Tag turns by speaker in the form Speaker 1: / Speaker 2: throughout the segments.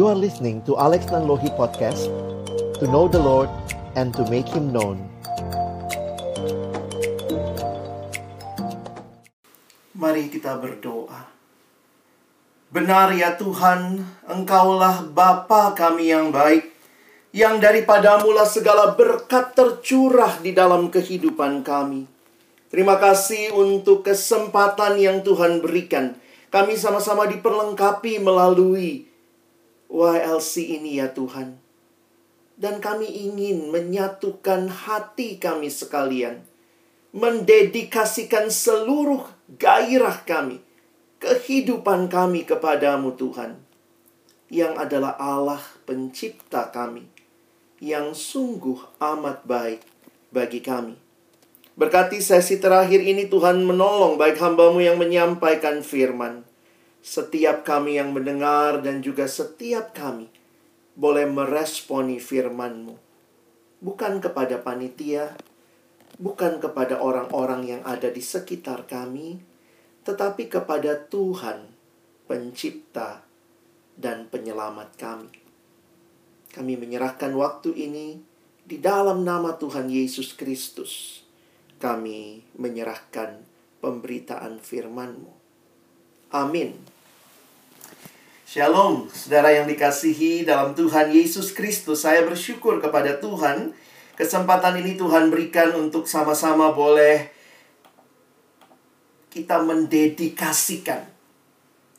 Speaker 1: You are listening to Alex Nanlohi Podcast To know the Lord and to make Him known
Speaker 2: Mari kita berdoa. Benar ya Tuhan, Engkaulah Bapa kami yang baik, yang daripadamulah segala berkat tercurah di dalam kehidupan kami. Terima kasih untuk kesempatan yang Tuhan berikan. Kami sama-sama diperlengkapi melalui YLC ini ya Tuhan. Dan kami ingin menyatukan hati kami sekalian. Mendedikasikan seluruh gairah kami. Kehidupan kami kepadamu Tuhan. Yang adalah Allah pencipta kami. Yang sungguh amat baik bagi kami. Berkati sesi terakhir ini Tuhan menolong baik hambamu yang menyampaikan firman. Setiap kami yang mendengar dan juga setiap kami boleh meresponi firman-Mu. Bukan kepada panitia, bukan kepada orang-orang yang ada di sekitar kami, tetapi kepada Tuhan, pencipta dan penyelamat kami. Kami menyerahkan waktu ini di dalam nama Tuhan Yesus Kristus kami menyerahkan pemberitaan firman-Mu. Amin. Shalom, saudara yang dikasihi dalam Tuhan Yesus Kristus. Saya bersyukur kepada Tuhan. Kesempatan ini Tuhan berikan untuk sama-sama boleh kita mendedikasikan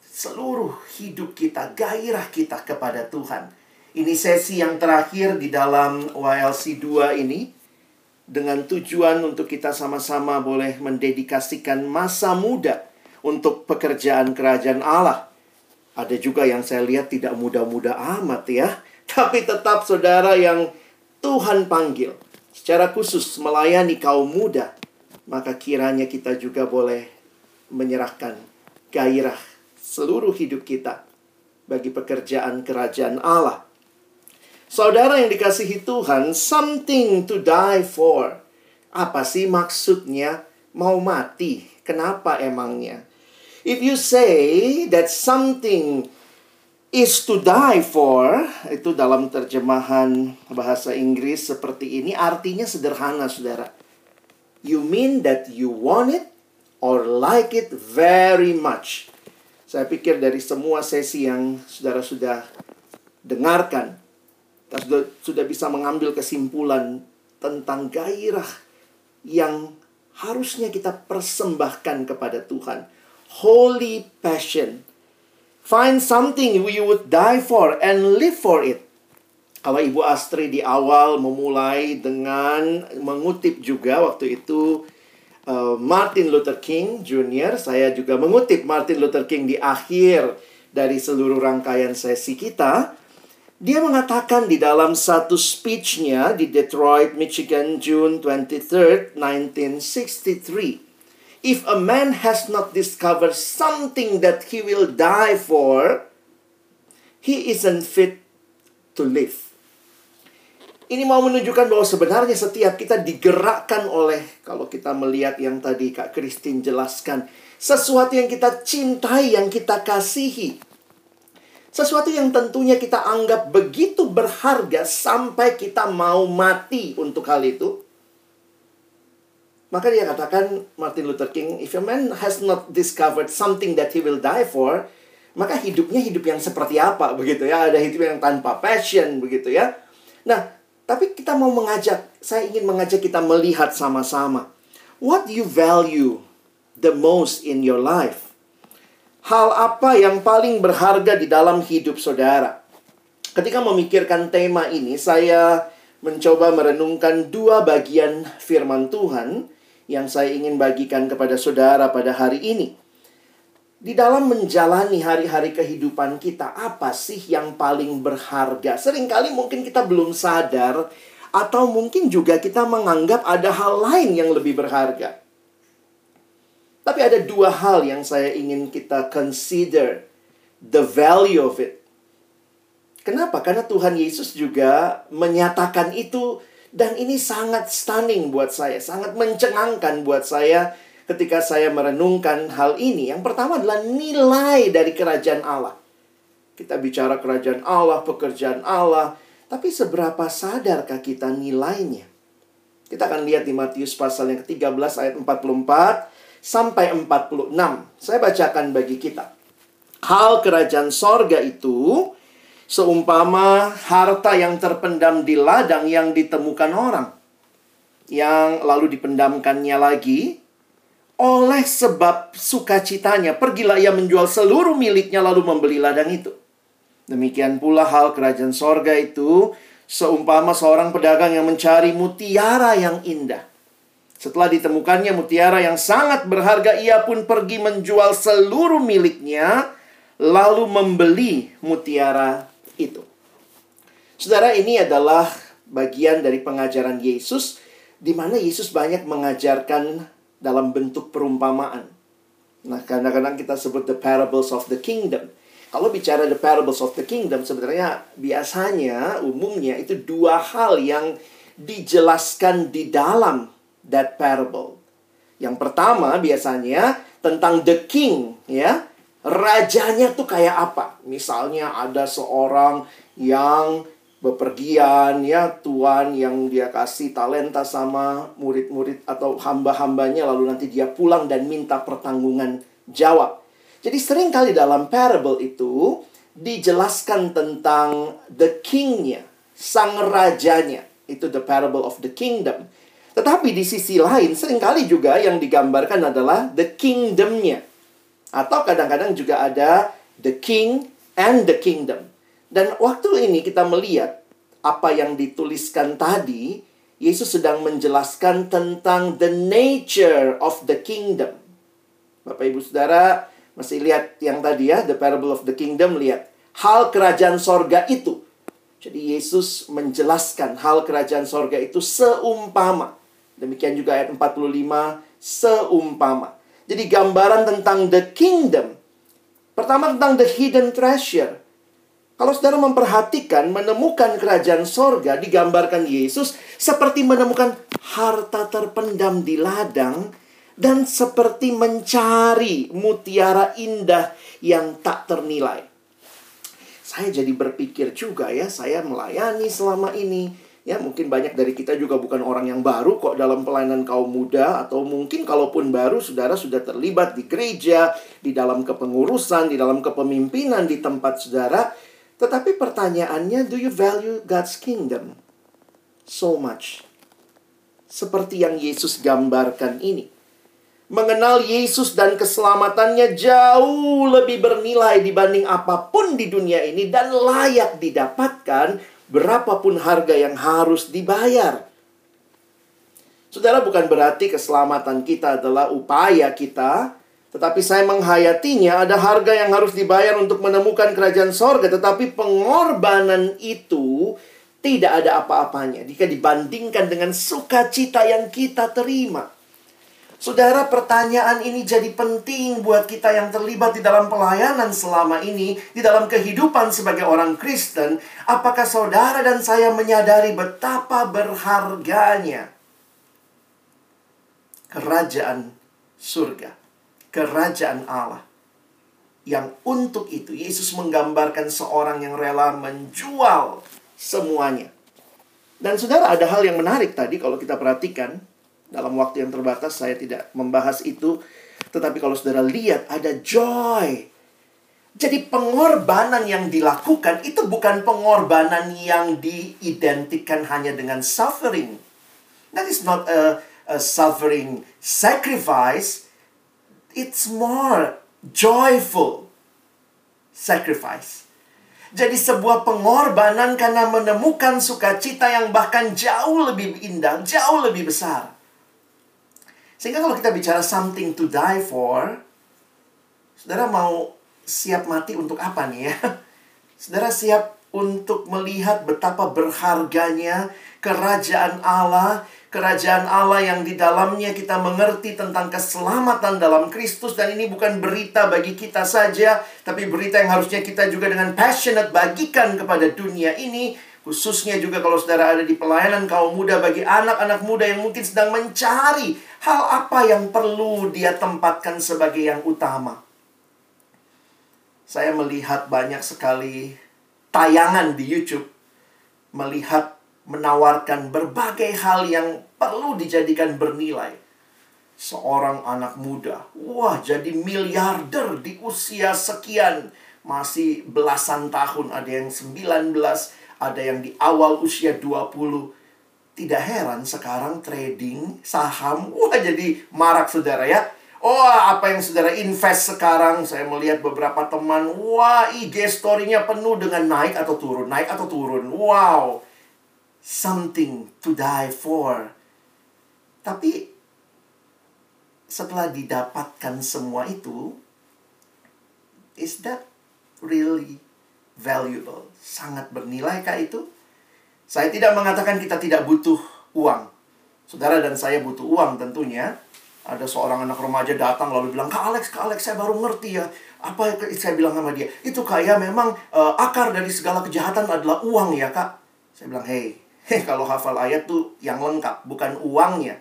Speaker 2: seluruh hidup kita, gairah kita kepada Tuhan. Ini sesi yang terakhir di dalam YLC 2 ini dengan tujuan untuk kita sama-sama boleh mendedikasikan masa muda untuk pekerjaan kerajaan Allah. Ada juga yang saya lihat tidak muda-muda amat ya, tapi tetap saudara yang Tuhan panggil secara khusus melayani kaum muda, maka kiranya kita juga boleh menyerahkan gairah seluruh hidup kita bagi pekerjaan kerajaan Allah. Saudara yang dikasihi Tuhan, something to die for. Apa sih maksudnya mau mati? Kenapa emangnya? If you say that something is to die for, itu dalam terjemahan bahasa Inggris seperti ini, artinya sederhana, saudara. You mean that you want it or like it very much. Saya pikir dari semua sesi yang saudara sudah dengarkan, kita sudah, sudah bisa mengambil kesimpulan tentang gairah yang harusnya kita persembahkan kepada Tuhan. Holy passion. Find something you would die for and live for it. Kalau Ibu Astri di awal memulai dengan mengutip juga waktu itu uh, Martin Luther King Jr. Saya juga mengutip Martin Luther King di akhir dari seluruh rangkaian sesi kita. Dia mengatakan di dalam satu speechnya di Detroit, Michigan, June 23, 1963. If a man has not discovered something that he will die for, he isn't fit to live. Ini mau menunjukkan bahwa sebenarnya setiap kita digerakkan oleh, kalau kita melihat yang tadi Kak Christine jelaskan, sesuatu yang kita cintai, yang kita kasihi. Sesuatu yang tentunya kita anggap begitu berharga sampai kita mau mati untuk hal itu. Maka dia katakan Martin Luther King, if a man has not discovered something that he will die for, maka hidupnya hidup yang seperti apa begitu ya? Ada hidup yang tanpa passion begitu ya. Nah, tapi kita mau mengajak, saya ingin mengajak kita melihat sama-sama. What you value the most in your life? Hal apa yang paling berharga di dalam hidup saudara? Ketika memikirkan tema ini, saya mencoba merenungkan dua bagian firman Tuhan yang saya ingin bagikan kepada saudara pada hari ini. Di dalam menjalani hari-hari kehidupan kita, apa sih yang paling berharga? Seringkali mungkin kita belum sadar, atau mungkin juga kita menganggap ada hal lain yang lebih berharga. Tapi ada dua hal yang saya ingin kita consider the value of it. Kenapa? Karena Tuhan Yesus juga menyatakan itu dan ini sangat stunning buat saya, sangat mencengangkan buat saya ketika saya merenungkan hal ini. Yang pertama adalah nilai dari kerajaan Allah. Kita bicara kerajaan Allah, pekerjaan Allah, tapi seberapa sadarkah kita nilainya? Kita akan lihat di Matius pasal yang ke-13 ayat 44 sampai 46. Saya bacakan bagi kita. Hal kerajaan sorga itu seumpama harta yang terpendam di ladang yang ditemukan orang. Yang lalu dipendamkannya lagi oleh sebab sukacitanya. Pergilah ia menjual seluruh miliknya lalu membeli ladang itu. Demikian pula hal kerajaan sorga itu seumpama seorang pedagang yang mencari mutiara yang indah. Setelah ditemukannya mutiara yang sangat berharga, ia pun pergi menjual seluruh miliknya, lalu membeli mutiara itu. Saudara, ini adalah bagian dari pengajaran Yesus, di mana Yesus banyak mengajarkan dalam bentuk perumpamaan. Nah, kadang-kadang kita sebut the parables of the kingdom. Kalau bicara the parables of the kingdom, sebenarnya biasanya umumnya itu dua hal yang dijelaskan di dalam that parable. Yang pertama biasanya tentang the king, ya. Rajanya tuh kayak apa? Misalnya ada seorang yang bepergian ya tuan yang dia kasih talenta sama murid-murid atau hamba-hambanya lalu nanti dia pulang dan minta pertanggungan jawab. Jadi sering kali dalam parable itu dijelaskan tentang the kingnya, sang rajanya. Itu the parable of the kingdom. Tetapi di sisi lain sering kali juga yang digambarkan adalah the kingdomnya. Atau kadang-kadang juga ada the king and the kingdom. Dan waktu ini kita melihat apa yang dituliskan tadi, Yesus sedang menjelaskan tentang the nature of the kingdom. Bapak Ibu Saudara, masih lihat yang tadi ya, the parable of the kingdom, lihat. Hal kerajaan sorga itu. Jadi Yesus menjelaskan hal kerajaan sorga itu seumpama. Demikian juga ayat 45, seumpama. Jadi gambaran tentang the kingdom. Pertama tentang the hidden treasure. Kalau saudara memperhatikan, menemukan kerajaan sorga digambarkan Yesus seperti menemukan harta terpendam di ladang dan seperti mencari mutiara indah yang tak ternilai. Saya jadi berpikir juga ya, saya melayani selama ini. Ya, mungkin banyak dari kita juga bukan orang yang baru kok dalam pelayanan kaum muda atau mungkin kalaupun baru saudara sudah terlibat di gereja, di dalam kepengurusan, di dalam kepemimpinan di tempat saudara. Tetapi pertanyaannya, do you value God's kingdom so much? Seperti yang Yesus gambarkan ini mengenal Yesus dan keselamatannya jauh lebih bernilai dibanding apa pun di dunia ini dan layak didapatkan berapapun harga yang harus dibayar. Saudara, bukan berarti keselamatan kita adalah upaya kita, tetapi saya menghayatinya ada harga yang harus dibayar untuk menemukan kerajaan sorga, tetapi pengorbanan itu tidak ada apa-apanya jika dibandingkan dengan sukacita yang kita terima. Saudara, pertanyaan ini jadi penting buat kita yang terlibat di dalam pelayanan selama ini, di dalam kehidupan sebagai orang Kristen. Apakah saudara dan saya menyadari betapa berharganya kerajaan surga, kerajaan Allah? Yang untuk itu Yesus menggambarkan seorang yang rela menjual semuanya. Dan saudara, ada hal yang menarik tadi kalau kita perhatikan dalam waktu yang terbatas saya tidak membahas itu. Tetapi kalau saudara lihat ada joy. Jadi pengorbanan yang dilakukan itu bukan pengorbanan yang diidentikan hanya dengan suffering. That is not a, a suffering sacrifice. It's more joyful sacrifice. Jadi sebuah pengorbanan karena menemukan sukacita yang bahkan jauh lebih indah, jauh lebih besar. Sehingga kalau kita bicara something to die for, saudara mau siap mati untuk apa nih ya? Saudara siap untuk melihat betapa berharganya kerajaan Allah, kerajaan Allah yang di dalamnya kita mengerti tentang keselamatan dalam Kristus dan ini bukan berita bagi kita saja, tapi berita yang harusnya kita juga dengan passionate bagikan kepada dunia ini Khususnya juga kalau saudara ada di pelayanan kaum muda bagi anak-anak muda yang mungkin sedang mencari hal apa yang perlu dia tempatkan sebagai yang utama. Saya melihat banyak sekali tayangan di YouTube melihat menawarkan berbagai hal yang perlu dijadikan bernilai. Seorang anak muda, wah jadi miliarder di usia sekian, masih belasan tahun, ada yang 19, ada yang di awal usia 20. Tidak heran sekarang trading saham, wah jadi marak saudara ya. Oh, apa yang saudara invest sekarang? Saya melihat beberapa teman, wah IG story-nya penuh dengan naik atau turun, naik atau turun. Wow, something to die for. Tapi setelah didapatkan semua itu, is that really valuable? Sangat bernilai kah itu? Saya tidak mengatakan kita tidak butuh uang. Saudara dan saya butuh uang tentunya. Ada seorang anak remaja datang lalu bilang, Kak Alex, Kak Alex, saya baru ngerti ya. Apa yang saya bilang sama dia? Itu kayak memang uh, akar dari segala kejahatan adalah uang ya, Kak. Saya bilang, hey, Heh, kalau hafal ayat tuh yang lengkap, bukan uangnya.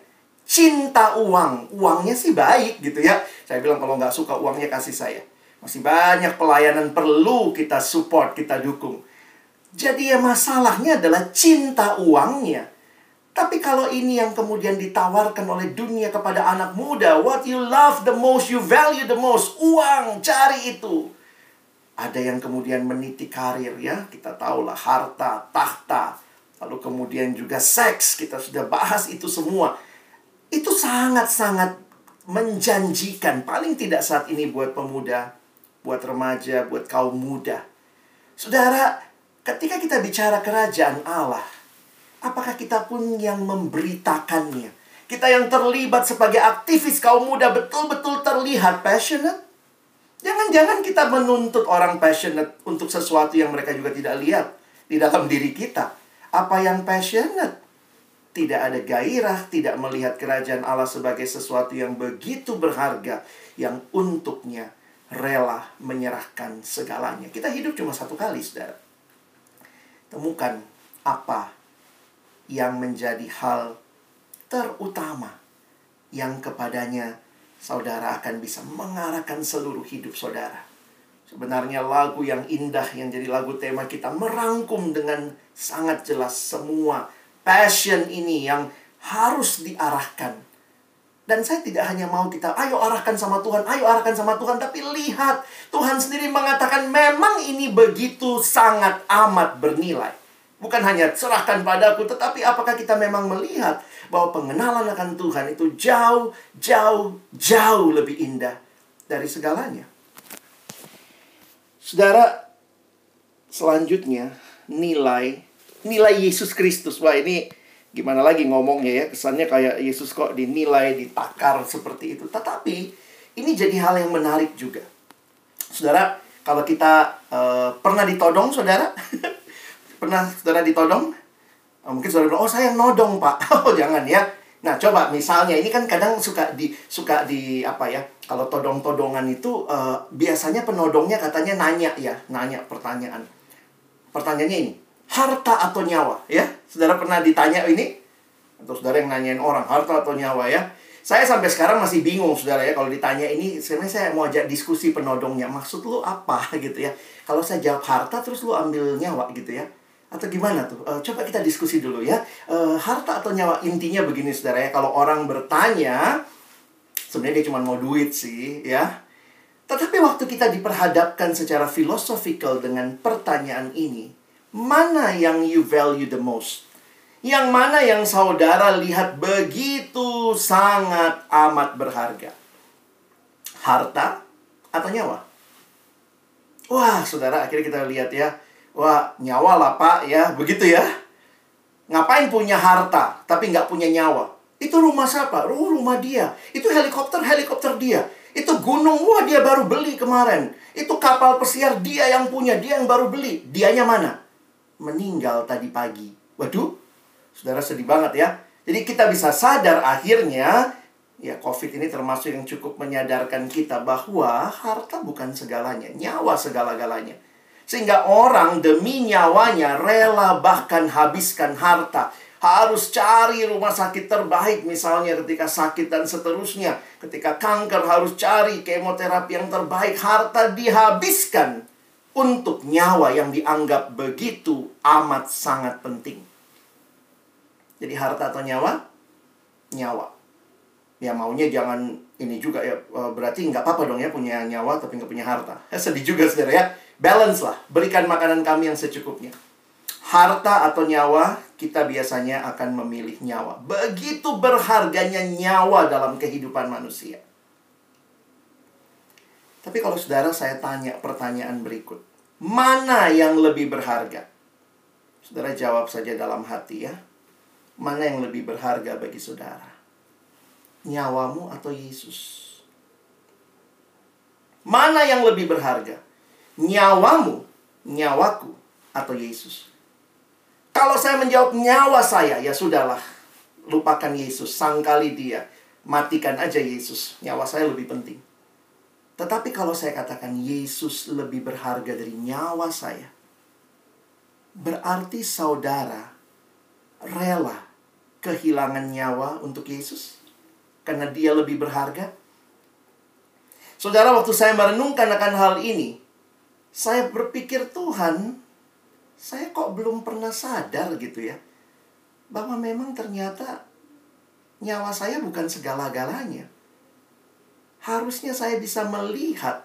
Speaker 2: Cinta uang. Uangnya sih baik gitu ya. Saya bilang kalau nggak suka uangnya kasih saya. Masih banyak pelayanan perlu kita support, kita dukung. Jadi ya masalahnya adalah cinta uangnya. Tapi kalau ini yang kemudian ditawarkan oleh dunia kepada anak muda, what you love the most, you value the most, uang, cari itu. Ada yang kemudian meniti karir ya, kita tahulah harta, tahta, Lalu kemudian juga seks, kita sudah bahas itu semua. Itu sangat-sangat menjanjikan, paling tidak saat ini buat pemuda, buat remaja, buat kaum muda. Saudara, ketika kita bicara kerajaan Allah, apakah kita pun yang memberitakannya? Kita yang terlibat sebagai aktivis kaum muda betul-betul terlihat passionate? Jangan-jangan kita menuntut orang passionate untuk sesuatu yang mereka juga tidak lihat di dalam diri kita. Apa yang passionate? Tidak ada gairah, tidak melihat kerajaan Allah sebagai sesuatu yang begitu berharga, yang untuknya rela menyerahkan segalanya. Kita hidup cuma satu kali, saudara. Temukan apa yang menjadi hal terutama yang kepadanya saudara akan bisa mengarahkan seluruh hidup saudara. Sebenarnya lagu yang indah yang jadi lagu tema kita merangkum dengan sangat jelas semua passion ini yang harus diarahkan. Dan saya tidak hanya mau kita, ayo arahkan sama Tuhan, ayo arahkan sama Tuhan. Tapi lihat, Tuhan sendiri mengatakan memang ini begitu sangat amat bernilai. Bukan hanya serahkan padaku, tetapi apakah kita memang melihat bahwa pengenalan akan Tuhan itu jauh, jauh, jauh lebih indah dari segalanya. Saudara, selanjutnya nilai nilai Yesus Kristus. Wah, ini gimana lagi ngomongnya ya? Kesannya kayak Yesus kok dinilai, ditakar seperti itu. Tetapi ini jadi hal yang menarik juga. Saudara, kalau kita uh, pernah ditodong, Saudara? pernah Saudara ditodong? Oh, mungkin Saudara bilang, "Oh, saya nodong, Pak." oh, jangan ya. Nah, coba misalnya ini kan kadang suka di suka di apa ya? Kalau todong-todongan itu uh, biasanya penodongnya katanya nanya ya, nanya pertanyaan. Pertanyaannya ini, harta atau nyawa ya? Saudara pernah ditanya ini? Atau saudara yang nanyain orang, harta atau nyawa ya? Saya sampai sekarang masih bingung saudara ya kalau ditanya ini sebenarnya saya mau ajak diskusi penodongnya. Maksud lu apa gitu ya? Kalau saya jawab harta terus lu ambil nyawa gitu ya? atau gimana tuh? Uh, coba kita diskusi dulu ya. Uh, harta atau nyawa intinya begini saudara ya. Kalau orang bertanya, sebenarnya dia cuma mau duit sih ya. Tetapi waktu kita diperhadapkan secara filosofikal dengan pertanyaan ini, mana yang you value the most? Yang mana yang saudara lihat begitu sangat amat berharga? Harta atau nyawa? Wah, saudara, akhirnya kita lihat ya Wah, nyawa lah pak ya, begitu ya. Ngapain punya harta, tapi nggak punya nyawa? Itu rumah siapa? Oh, rumah dia. Itu helikopter, helikopter dia. Itu gunung, wah dia baru beli kemarin. Itu kapal pesiar dia yang punya, dia yang baru beli. Dianya mana? Meninggal tadi pagi. Waduh, saudara sedih banget ya. Jadi kita bisa sadar akhirnya, ya COVID ini termasuk yang cukup menyadarkan kita bahwa harta bukan segalanya, nyawa segala-galanya. Sehingga orang demi nyawanya rela bahkan habiskan harta. Harus cari rumah sakit terbaik misalnya ketika sakit dan seterusnya. Ketika kanker harus cari kemoterapi yang terbaik, harta dihabiskan untuk nyawa yang dianggap begitu amat sangat penting. Jadi harta atau nyawa? Nyawa. Ya maunya jangan ini juga ya, eh, berarti nggak apa-apa dong ya punya nyawa tapi nggak punya harta. Ya, sedih juga saudara ya. Balance lah, berikan makanan kami yang secukupnya. Harta atau nyawa, kita biasanya akan memilih nyawa. Begitu berharganya nyawa dalam kehidupan manusia. Tapi kalau saudara saya tanya pertanyaan berikut. Mana yang lebih berharga? Saudara jawab saja dalam hati ya. Mana yang lebih berharga bagi saudara? Nyawamu atau Yesus? Mana yang lebih berharga? Nyawamu, nyawaku, atau Yesus? Kalau saya menjawab nyawa saya, ya sudahlah. Lupakan Yesus, sangkali dia. Matikan aja Yesus. Nyawa saya lebih penting. Tetapi kalau saya katakan Yesus lebih berharga dari nyawa saya, berarti saudara rela kehilangan nyawa untuk Yesus? Karena dia lebih berharga? Saudara, waktu saya merenungkan akan hal ini, saya berpikir Tuhan, saya kok belum pernah sadar gitu ya, bahwa memang ternyata nyawa saya bukan segala-galanya. Harusnya saya bisa melihat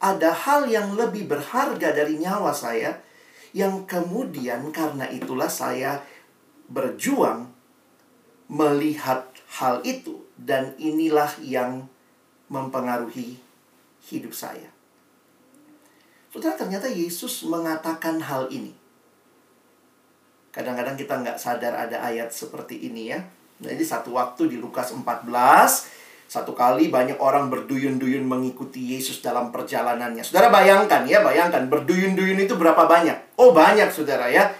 Speaker 2: ada hal yang lebih berharga dari nyawa saya, yang kemudian karena itulah saya berjuang melihat hal itu dan inilah yang mempengaruhi hidup saya. Saudara, ternyata Yesus mengatakan hal ini. Kadang-kadang kita nggak sadar ada ayat seperti ini ya. Nah, ini satu waktu di Lukas 14, satu kali banyak orang berduyun-duyun mengikuti Yesus dalam perjalanannya. Saudara bayangkan ya, bayangkan berduyun-duyun itu berapa banyak? Oh banyak saudara ya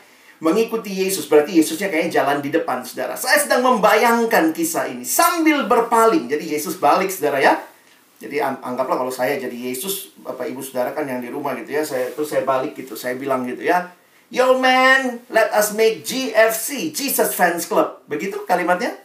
Speaker 2: mengikuti Yesus. Berarti Yesusnya kayaknya jalan di depan, saudara. Saya sedang membayangkan kisah ini sambil berpaling. Jadi Yesus balik, saudara ya. Jadi anggaplah kalau saya jadi Yesus, Bapak Ibu Saudara kan yang di rumah gitu ya. Saya terus saya balik gitu, saya bilang gitu ya. Yo man, let us make GFC, Jesus Fans Club. Begitu kalimatnya?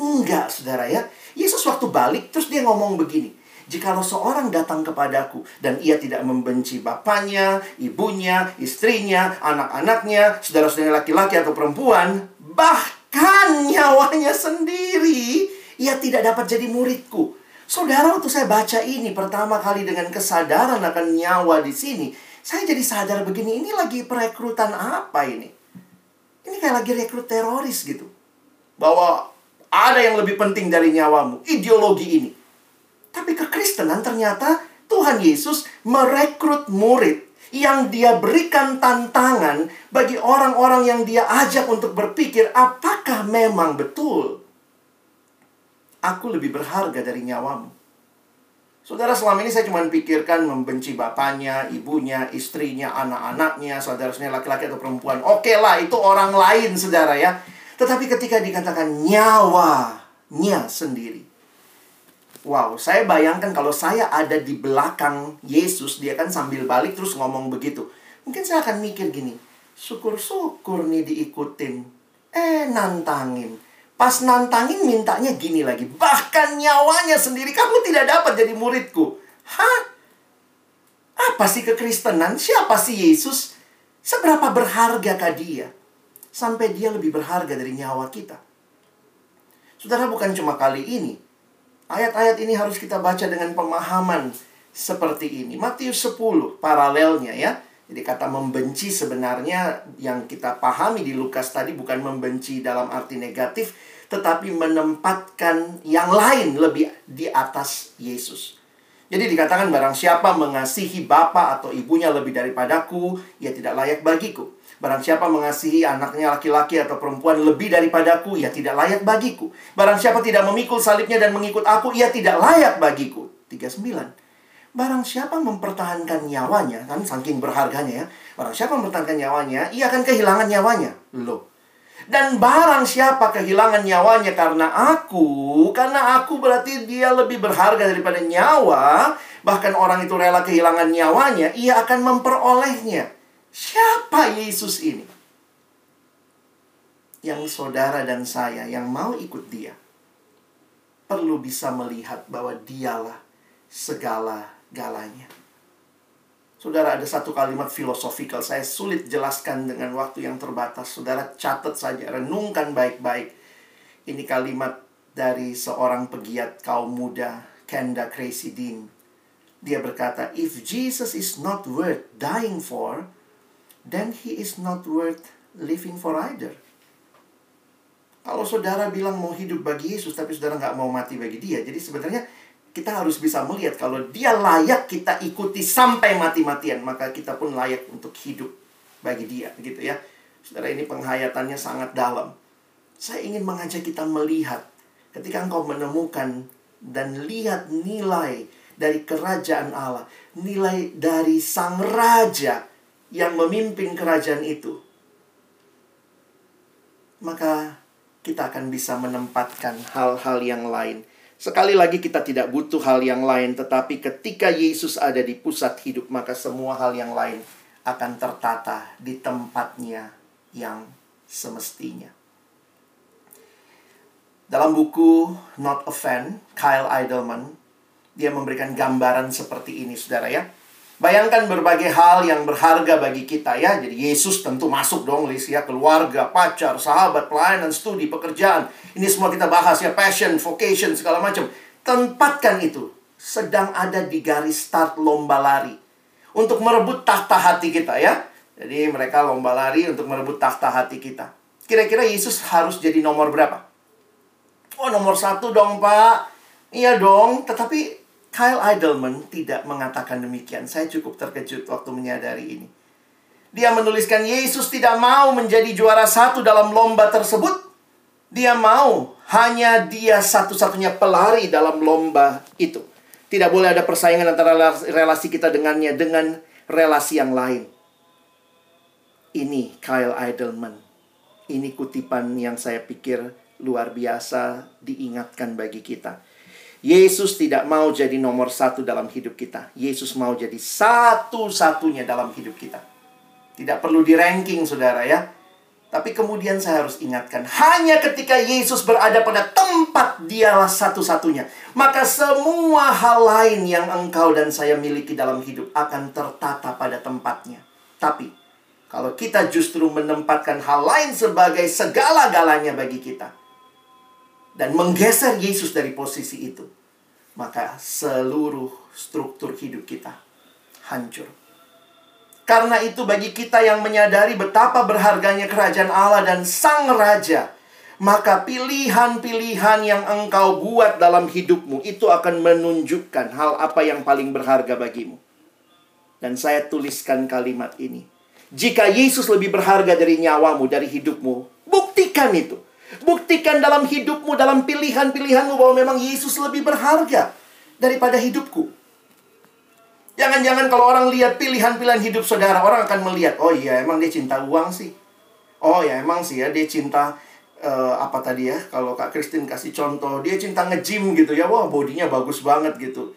Speaker 2: Enggak, saudara ya. Yesus waktu balik, terus dia ngomong begini. Jikalau seorang datang kepadaku dan ia tidak membenci bapaknya, ibunya, istrinya, anak-anaknya, saudara-saudara laki-laki atau perempuan, bahkan nyawanya sendiri, ia tidak dapat jadi muridku. Saudara, waktu saya baca ini pertama kali dengan kesadaran akan nyawa di sini, saya jadi sadar begini, ini lagi perekrutan apa ini? Ini kayak lagi rekrut teroris gitu. Bahwa ada yang lebih penting dari nyawamu, ideologi ini. Tapi kekristenan ternyata Tuhan Yesus merekrut murid yang dia berikan tantangan bagi orang-orang yang dia ajak untuk berpikir apakah memang betul aku lebih berharga dari nyawamu. Saudara, selama ini saya cuma pikirkan membenci bapaknya, ibunya, istrinya, anak-anaknya, saudara-saudara laki-laki atau perempuan. Oke lah, itu orang lain, saudara ya. Tetapi ketika dikatakan nyawanya sendiri, Wow, saya bayangkan kalau saya ada di belakang Yesus, dia kan sambil balik terus ngomong begitu. Mungkin saya akan mikir gini, syukur-syukur nih diikutin. Eh, nantangin. Pas nantangin mintanya gini lagi. Bahkan nyawanya sendiri, kamu tidak dapat jadi muridku. Hah? Apa sih kekristenan? Siapa sih Yesus? Seberapa berhargakah dia? Sampai dia lebih berharga dari nyawa kita. Saudara, bukan cuma kali ini Ayat-ayat ini harus kita baca dengan pemahaman seperti ini. Matius 10 paralelnya ya. Jadi kata membenci sebenarnya yang kita pahami di Lukas tadi bukan membenci dalam arti negatif, tetapi menempatkan yang lain lebih di atas Yesus. Jadi dikatakan barang siapa mengasihi bapak atau ibunya lebih daripadaku, ia tidak layak bagiku. Barang siapa mengasihi anaknya laki-laki atau perempuan lebih daripadaku, ia tidak layak bagiku. Barang siapa tidak memikul salibnya dan mengikut aku, ia tidak layak bagiku. 39. Barang siapa mempertahankan nyawanya, kan saking berharganya ya. Barang siapa mempertahankan nyawanya, ia akan kehilangan nyawanya. Loh. Dan barang siapa kehilangan nyawanya karena aku, karena aku berarti dia lebih berharga daripada nyawa, bahkan orang itu rela kehilangan nyawanya, ia akan memperolehnya. Siapa Yesus ini? Yang saudara dan saya yang mau ikut dia. perlu bisa melihat bahwa dialah segala-galanya. Saudara ada satu kalimat filosofikal saya sulit jelaskan dengan waktu yang terbatas. Saudara catat saja, renungkan baik-baik. Ini kalimat dari seorang pegiat kaum muda, Kenda Crazy Dean. Dia berkata, if Jesus is not worth dying for, then he is not worth living for either. Kalau saudara bilang mau hidup bagi Yesus, tapi saudara nggak mau mati bagi dia, jadi sebenarnya kita harus bisa melihat kalau dia layak kita ikuti sampai mati-matian, maka kita pun layak untuk hidup bagi dia, gitu ya. Saudara ini penghayatannya sangat dalam. Saya ingin mengajak kita melihat ketika engkau menemukan dan lihat nilai dari kerajaan Allah, nilai dari sang raja yang memimpin kerajaan itu. Maka kita akan bisa menempatkan hal-hal yang lain Sekali lagi kita tidak butuh hal yang lain, tetapi ketika Yesus ada di pusat hidup, maka semua hal yang lain akan tertata di tempatnya yang semestinya. Dalam buku Not a Fan, Kyle Idleman, dia memberikan gambaran seperti ini, saudara ya. Bayangkan berbagai hal yang berharga bagi kita ya. Jadi Yesus tentu masuk dong list ya. Keluarga, pacar, sahabat, pelayanan, studi, pekerjaan. Ini semua kita bahas ya. Passion, vocation, segala macam. Tempatkan itu. Sedang ada di garis start lomba lari. Untuk merebut tahta hati kita ya. Jadi mereka lomba lari untuk merebut tahta hati kita. Kira-kira Yesus harus jadi nomor berapa? Oh nomor satu dong pak. Iya dong. Tetapi Kyle Idleman tidak mengatakan demikian. Saya cukup terkejut waktu menyadari ini. Dia menuliskan Yesus tidak mau menjadi juara satu dalam lomba tersebut. Dia mau hanya dia satu-satunya pelari dalam lomba itu. Tidak boleh ada persaingan antara relasi kita dengannya dengan relasi yang lain. Ini Kyle Idleman. Ini kutipan yang saya pikir luar biasa diingatkan bagi kita. Yesus tidak mau jadi nomor satu dalam hidup kita. Yesus mau jadi satu-satunya dalam hidup kita. Tidak perlu di ranking, saudara ya. Tapi kemudian saya harus ingatkan, hanya ketika Yesus berada pada tempat dialah satu-satunya. Maka semua hal lain yang engkau dan saya miliki dalam hidup akan tertata pada tempatnya. Tapi, kalau kita justru menempatkan hal lain sebagai segala-galanya bagi kita, dan menggeser Yesus dari posisi itu, maka seluruh struktur hidup kita hancur. Karena itu bagi kita yang menyadari betapa berharganya kerajaan Allah dan Sang Raja, maka pilihan-pilihan yang engkau buat dalam hidupmu itu akan menunjukkan hal apa yang paling berharga bagimu. Dan saya tuliskan kalimat ini. Jika Yesus lebih berharga dari nyawamu, dari hidupmu, buktikan itu. Buktikan dalam hidupmu, dalam pilihan-pilihanmu bahwa memang Yesus lebih berharga daripada hidupku. Jangan-jangan kalau orang lihat pilihan-pilihan hidup saudara, orang akan melihat, oh iya emang dia cinta uang sih. Oh ya emang sih ya dia cinta uh, apa tadi ya? Kalau Kak Christine kasih contoh, dia cinta nge-gym gitu ya. Wah, bodinya bagus banget gitu.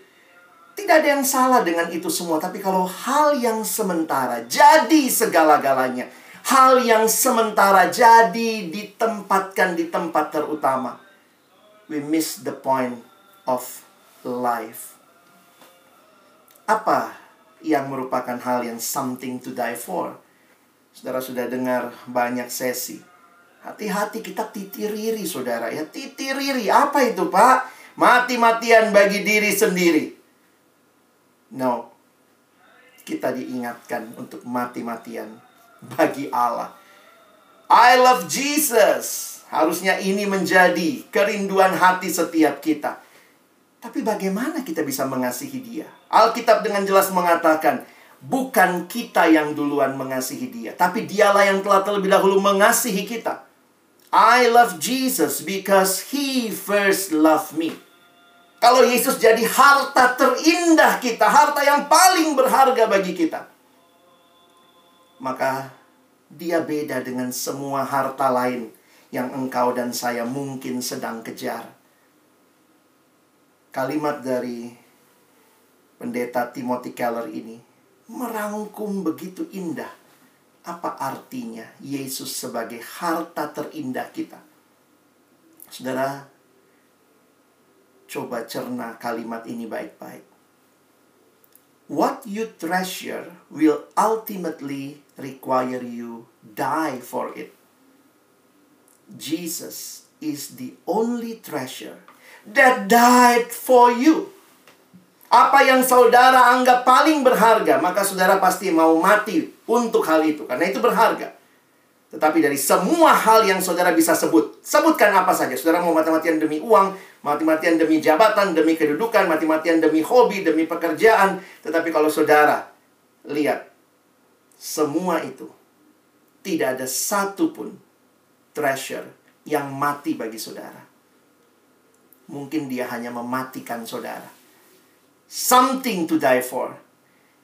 Speaker 2: Tidak ada yang salah dengan itu semua, tapi kalau hal yang sementara jadi segala-galanya, hal yang sementara jadi ditempatkan di tempat terutama. We miss the point of life. Apa yang merupakan hal yang something to die for? Saudara sudah dengar banyak sesi. Hati-hati kita titiriri saudara ya. Titiriri apa itu pak? Mati-matian bagi diri sendiri. No. Kita diingatkan untuk mati-matian bagi Allah. I love Jesus. Harusnya ini menjadi kerinduan hati setiap kita. Tapi bagaimana kita bisa mengasihi dia? Alkitab dengan jelas mengatakan, bukan kita yang duluan mengasihi dia, tapi dialah yang telah terlebih dahulu mengasihi kita. I love Jesus because he first loved me. Kalau Yesus jadi harta terindah kita, harta yang paling berharga bagi kita, maka dia beda dengan semua harta lain yang engkau dan saya mungkin sedang kejar. Kalimat dari pendeta Timothy Keller ini merangkum begitu indah apa artinya Yesus sebagai harta terindah kita. Saudara, Coba cerna kalimat ini baik-baik. What you treasure will ultimately require you die for it. Jesus is the only treasure that died for you. Apa yang saudara anggap paling berharga, maka saudara pasti mau mati untuk hal itu. Karena itu berharga. Tetapi dari semua hal yang saudara bisa sebut, sebutkan apa saja. Saudara mau mati-matian demi uang, mati-matian demi jabatan, demi kedudukan, mati-matian demi hobi, demi pekerjaan. Tetapi kalau saudara lihat, semua itu tidak ada satupun treasure yang mati bagi saudara. Mungkin dia hanya mematikan saudara. Something to die for.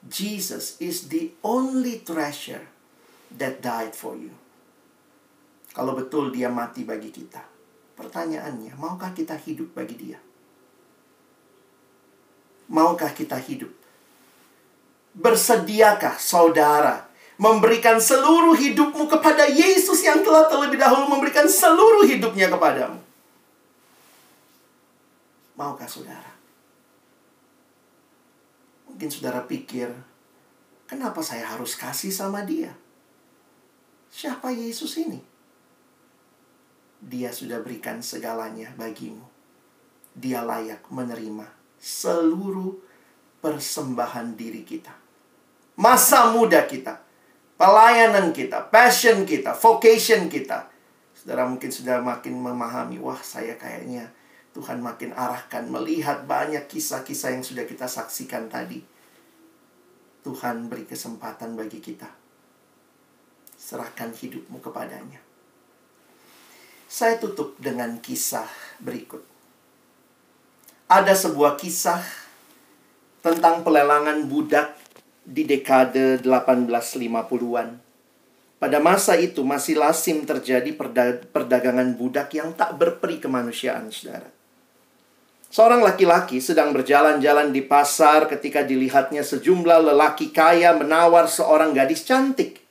Speaker 2: Jesus is the only treasure that died for you. Kalau betul dia mati bagi kita. Pertanyaannya, maukah kita hidup bagi dia? Maukah kita hidup? Bersediakah saudara memberikan seluruh hidupmu kepada Yesus yang telah terlebih dahulu memberikan seluruh hidupnya kepadamu. Maukah saudara? Mungkin saudara pikir, kenapa saya harus kasih sama dia? Siapa Yesus ini? Dia sudah berikan segalanya bagimu. Dia layak menerima seluruh persembahan diri kita. Masa muda kita pelayanan kita, passion kita, vocation kita. Saudara mungkin sudah makin memahami, wah saya kayaknya Tuhan makin arahkan melihat banyak kisah-kisah yang sudah kita saksikan tadi. Tuhan beri kesempatan bagi kita. Serahkan hidupmu kepadanya. Saya tutup dengan kisah berikut. Ada sebuah kisah tentang pelelangan budak di dekade 1850-an. Pada masa itu masih lasim terjadi perdagangan budak yang tak berperi kemanusiaan, saudara. Seorang laki-laki sedang berjalan-jalan di pasar ketika dilihatnya sejumlah lelaki kaya menawar seorang gadis cantik.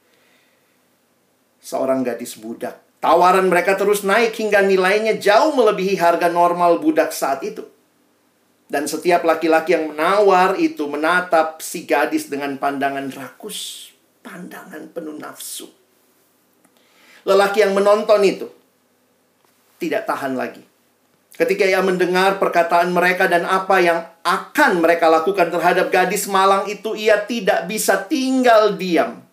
Speaker 2: Seorang gadis budak. Tawaran mereka terus naik hingga nilainya jauh melebihi harga normal budak saat itu. Dan setiap laki-laki yang menawar itu menatap si gadis dengan pandangan rakus, pandangan penuh nafsu. Lelaki yang menonton itu tidak tahan lagi. Ketika ia mendengar perkataan mereka dan apa yang akan mereka lakukan terhadap gadis malang itu, ia tidak bisa tinggal diam.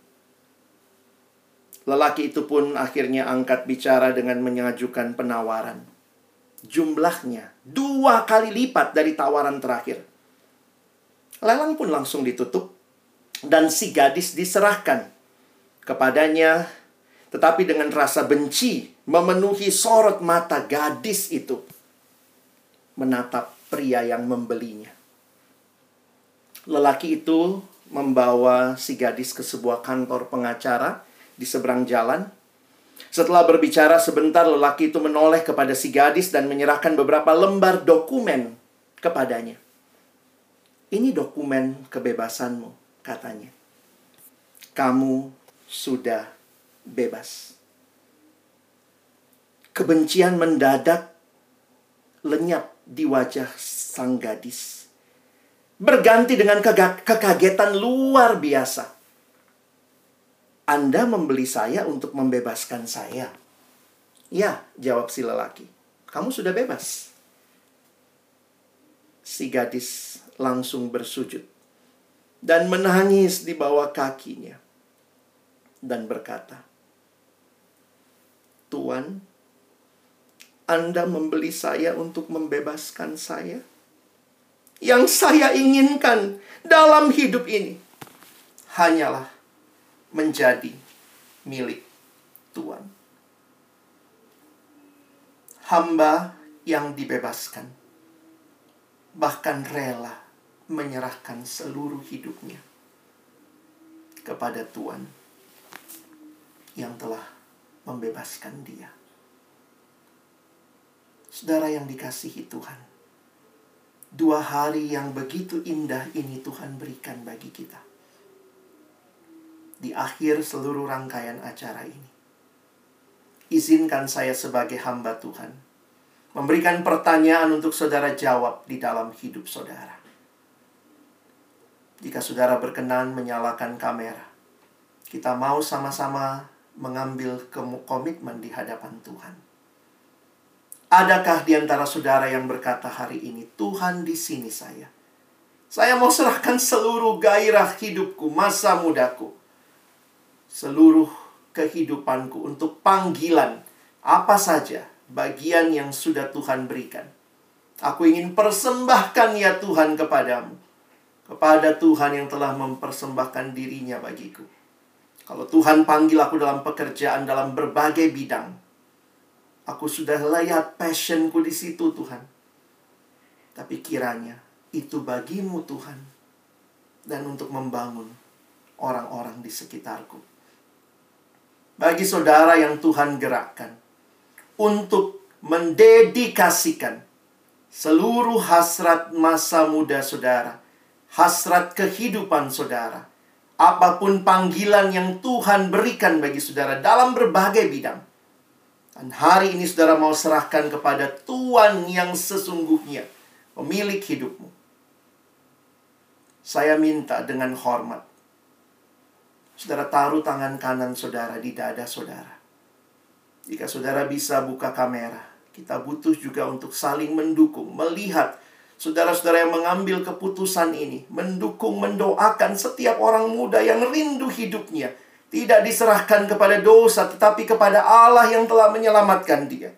Speaker 2: Lelaki itu pun akhirnya angkat bicara dengan mengajukan penawaran jumlahnya dua kali lipat dari tawaran terakhir. Lelang pun langsung ditutup dan si gadis diserahkan kepadanya tetapi dengan rasa benci memenuhi sorot mata gadis itu menatap pria yang membelinya. Lelaki itu membawa si gadis ke sebuah kantor pengacara di seberang jalan setelah berbicara sebentar, lelaki itu menoleh kepada si gadis dan menyerahkan beberapa lembar dokumen kepadanya. Ini dokumen kebebasanmu, katanya. Kamu sudah bebas. Kebencian mendadak lenyap di wajah sang gadis. Berganti dengan kekagetan luar biasa. Anda membeli saya untuk membebaskan saya. Ya, jawab si lelaki. Kamu sudah bebas. Si gadis langsung bersujud dan menangis di bawah kakinya dan berkata, "Tuan, Anda membeli saya untuk membebaskan saya. Yang saya inginkan dalam hidup ini hanyalah menjadi milik Tuhan. Hamba yang dibebaskan bahkan rela menyerahkan seluruh hidupnya kepada Tuhan yang telah membebaskan dia. Saudara yang dikasihi Tuhan, dua hari yang begitu indah ini Tuhan berikan bagi kita di akhir seluruh rangkaian acara ini. Izinkan saya sebagai hamba Tuhan memberikan pertanyaan untuk saudara jawab di dalam hidup saudara. Jika saudara berkenan menyalakan kamera, kita mau sama-sama mengambil komitmen di hadapan Tuhan. Adakah di antara saudara yang berkata hari ini, Tuhan di sini saya. Saya mau serahkan seluruh gairah hidupku, masa mudaku. Seluruh kehidupanku untuk panggilan apa saja bagian yang sudah Tuhan berikan. Aku ingin persembahkan ya Tuhan kepadamu. Kepada Tuhan yang telah mempersembahkan dirinya bagiku. Kalau Tuhan panggil aku dalam pekerjaan dalam berbagai bidang. Aku sudah lihat passionku di situ Tuhan. Tapi kiranya itu bagimu Tuhan. Dan untuk membangun orang-orang di sekitarku. Bagi saudara yang Tuhan gerakkan untuk mendedikasikan seluruh hasrat masa muda saudara, hasrat kehidupan saudara, apa pun panggilan yang Tuhan berikan bagi saudara dalam berbagai bidang. Dan hari ini saudara mau serahkan kepada Tuhan yang sesungguhnya, pemilik hidupmu. Saya minta dengan hormat, saudara taruh tangan kanan saudara di dada saudara. Jika saudara bisa buka kamera, kita butuh juga untuk saling mendukung, melihat saudara-saudara yang mengambil keputusan ini, mendukung, mendoakan setiap orang muda yang rindu hidupnya, tidak diserahkan kepada dosa, tetapi kepada Allah yang telah menyelamatkan dia.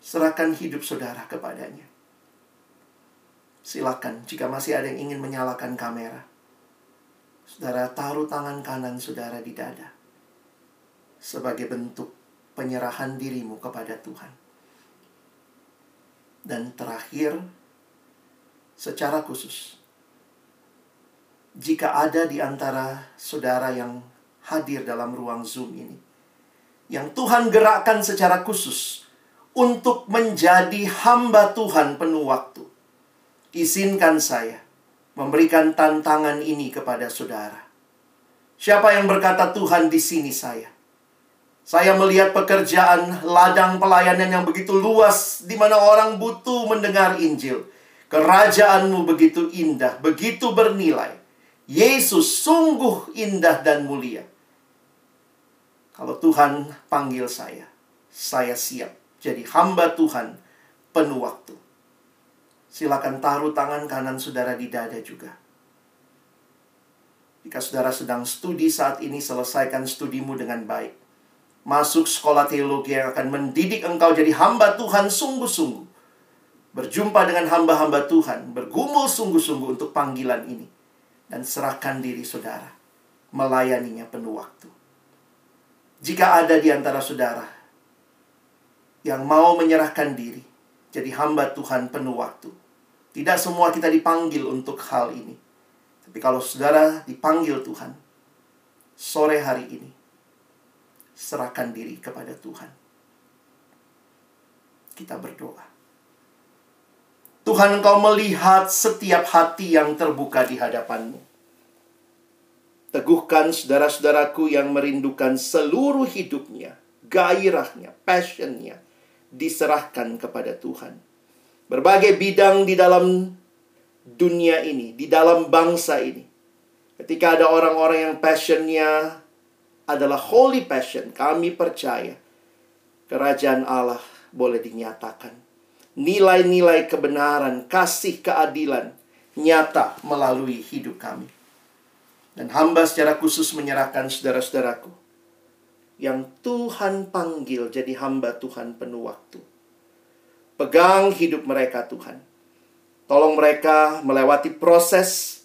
Speaker 2: Serahkan hidup saudara kepadanya. Silakan jika masih ada yang ingin menyalakan kamera. Saudara taruh tangan kanan saudara di dada sebagai bentuk penyerahan dirimu kepada Tuhan. Dan terakhir, secara khusus, jika ada di antara saudara yang hadir dalam ruang Zoom ini, yang Tuhan gerakkan secara khusus untuk menjadi hamba Tuhan penuh waktu, izinkan saya memberikan tantangan ini kepada saudara. Siapa yang berkata Tuhan di sini saya? Saya melihat pekerjaan ladang pelayanan yang begitu luas di mana orang butuh mendengar Injil. Kerajaanmu begitu indah, begitu bernilai. Yesus sungguh indah dan mulia. Kalau Tuhan panggil saya, saya siap jadi hamba Tuhan penuh waktu. Silakan taruh tangan kanan saudara di dada juga. Jika saudara sedang studi saat ini, selesaikan studimu dengan baik masuk sekolah teologi yang akan mendidik engkau jadi hamba Tuhan sungguh-sungguh. Berjumpa dengan hamba-hamba Tuhan, bergumul sungguh-sungguh untuk panggilan ini. Dan serahkan diri saudara, melayaninya penuh waktu. Jika ada di antara saudara yang mau menyerahkan diri, jadi hamba Tuhan penuh waktu. Tidak semua kita dipanggil untuk hal ini. Tapi kalau saudara dipanggil Tuhan, sore hari ini, serahkan diri kepada Tuhan. Kita berdoa. Tuhan engkau melihat setiap hati yang terbuka di hadapanmu. Teguhkan saudara-saudaraku yang merindukan seluruh hidupnya, gairahnya, passionnya, diserahkan kepada Tuhan. Berbagai bidang di dalam dunia ini, di dalam bangsa ini. Ketika ada orang-orang yang passionnya adalah holy passion. Kami percaya kerajaan Allah boleh dinyatakan. Nilai-nilai kebenaran, kasih keadilan nyata melalui hidup kami. Dan hamba secara khusus menyerahkan saudara-saudaraku yang Tuhan panggil jadi hamba Tuhan penuh waktu. Pegang hidup mereka Tuhan. Tolong mereka melewati proses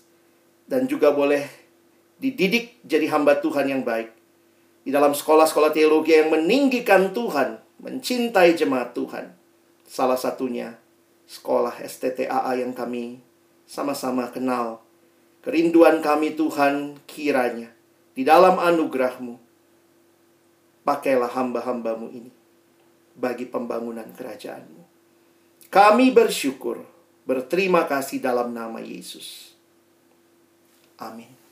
Speaker 2: dan juga boleh dididik jadi hamba Tuhan yang baik di dalam sekolah-sekolah teologi yang meninggikan Tuhan, mencintai jemaat Tuhan. Salah satunya sekolah STTAA yang kami sama-sama kenal. Kerinduan kami Tuhan kiranya di dalam anugerahmu. Pakailah hamba-hambamu ini bagi pembangunan kerajaanmu. Kami bersyukur, berterima kasih dalam nama Yesus. Amin.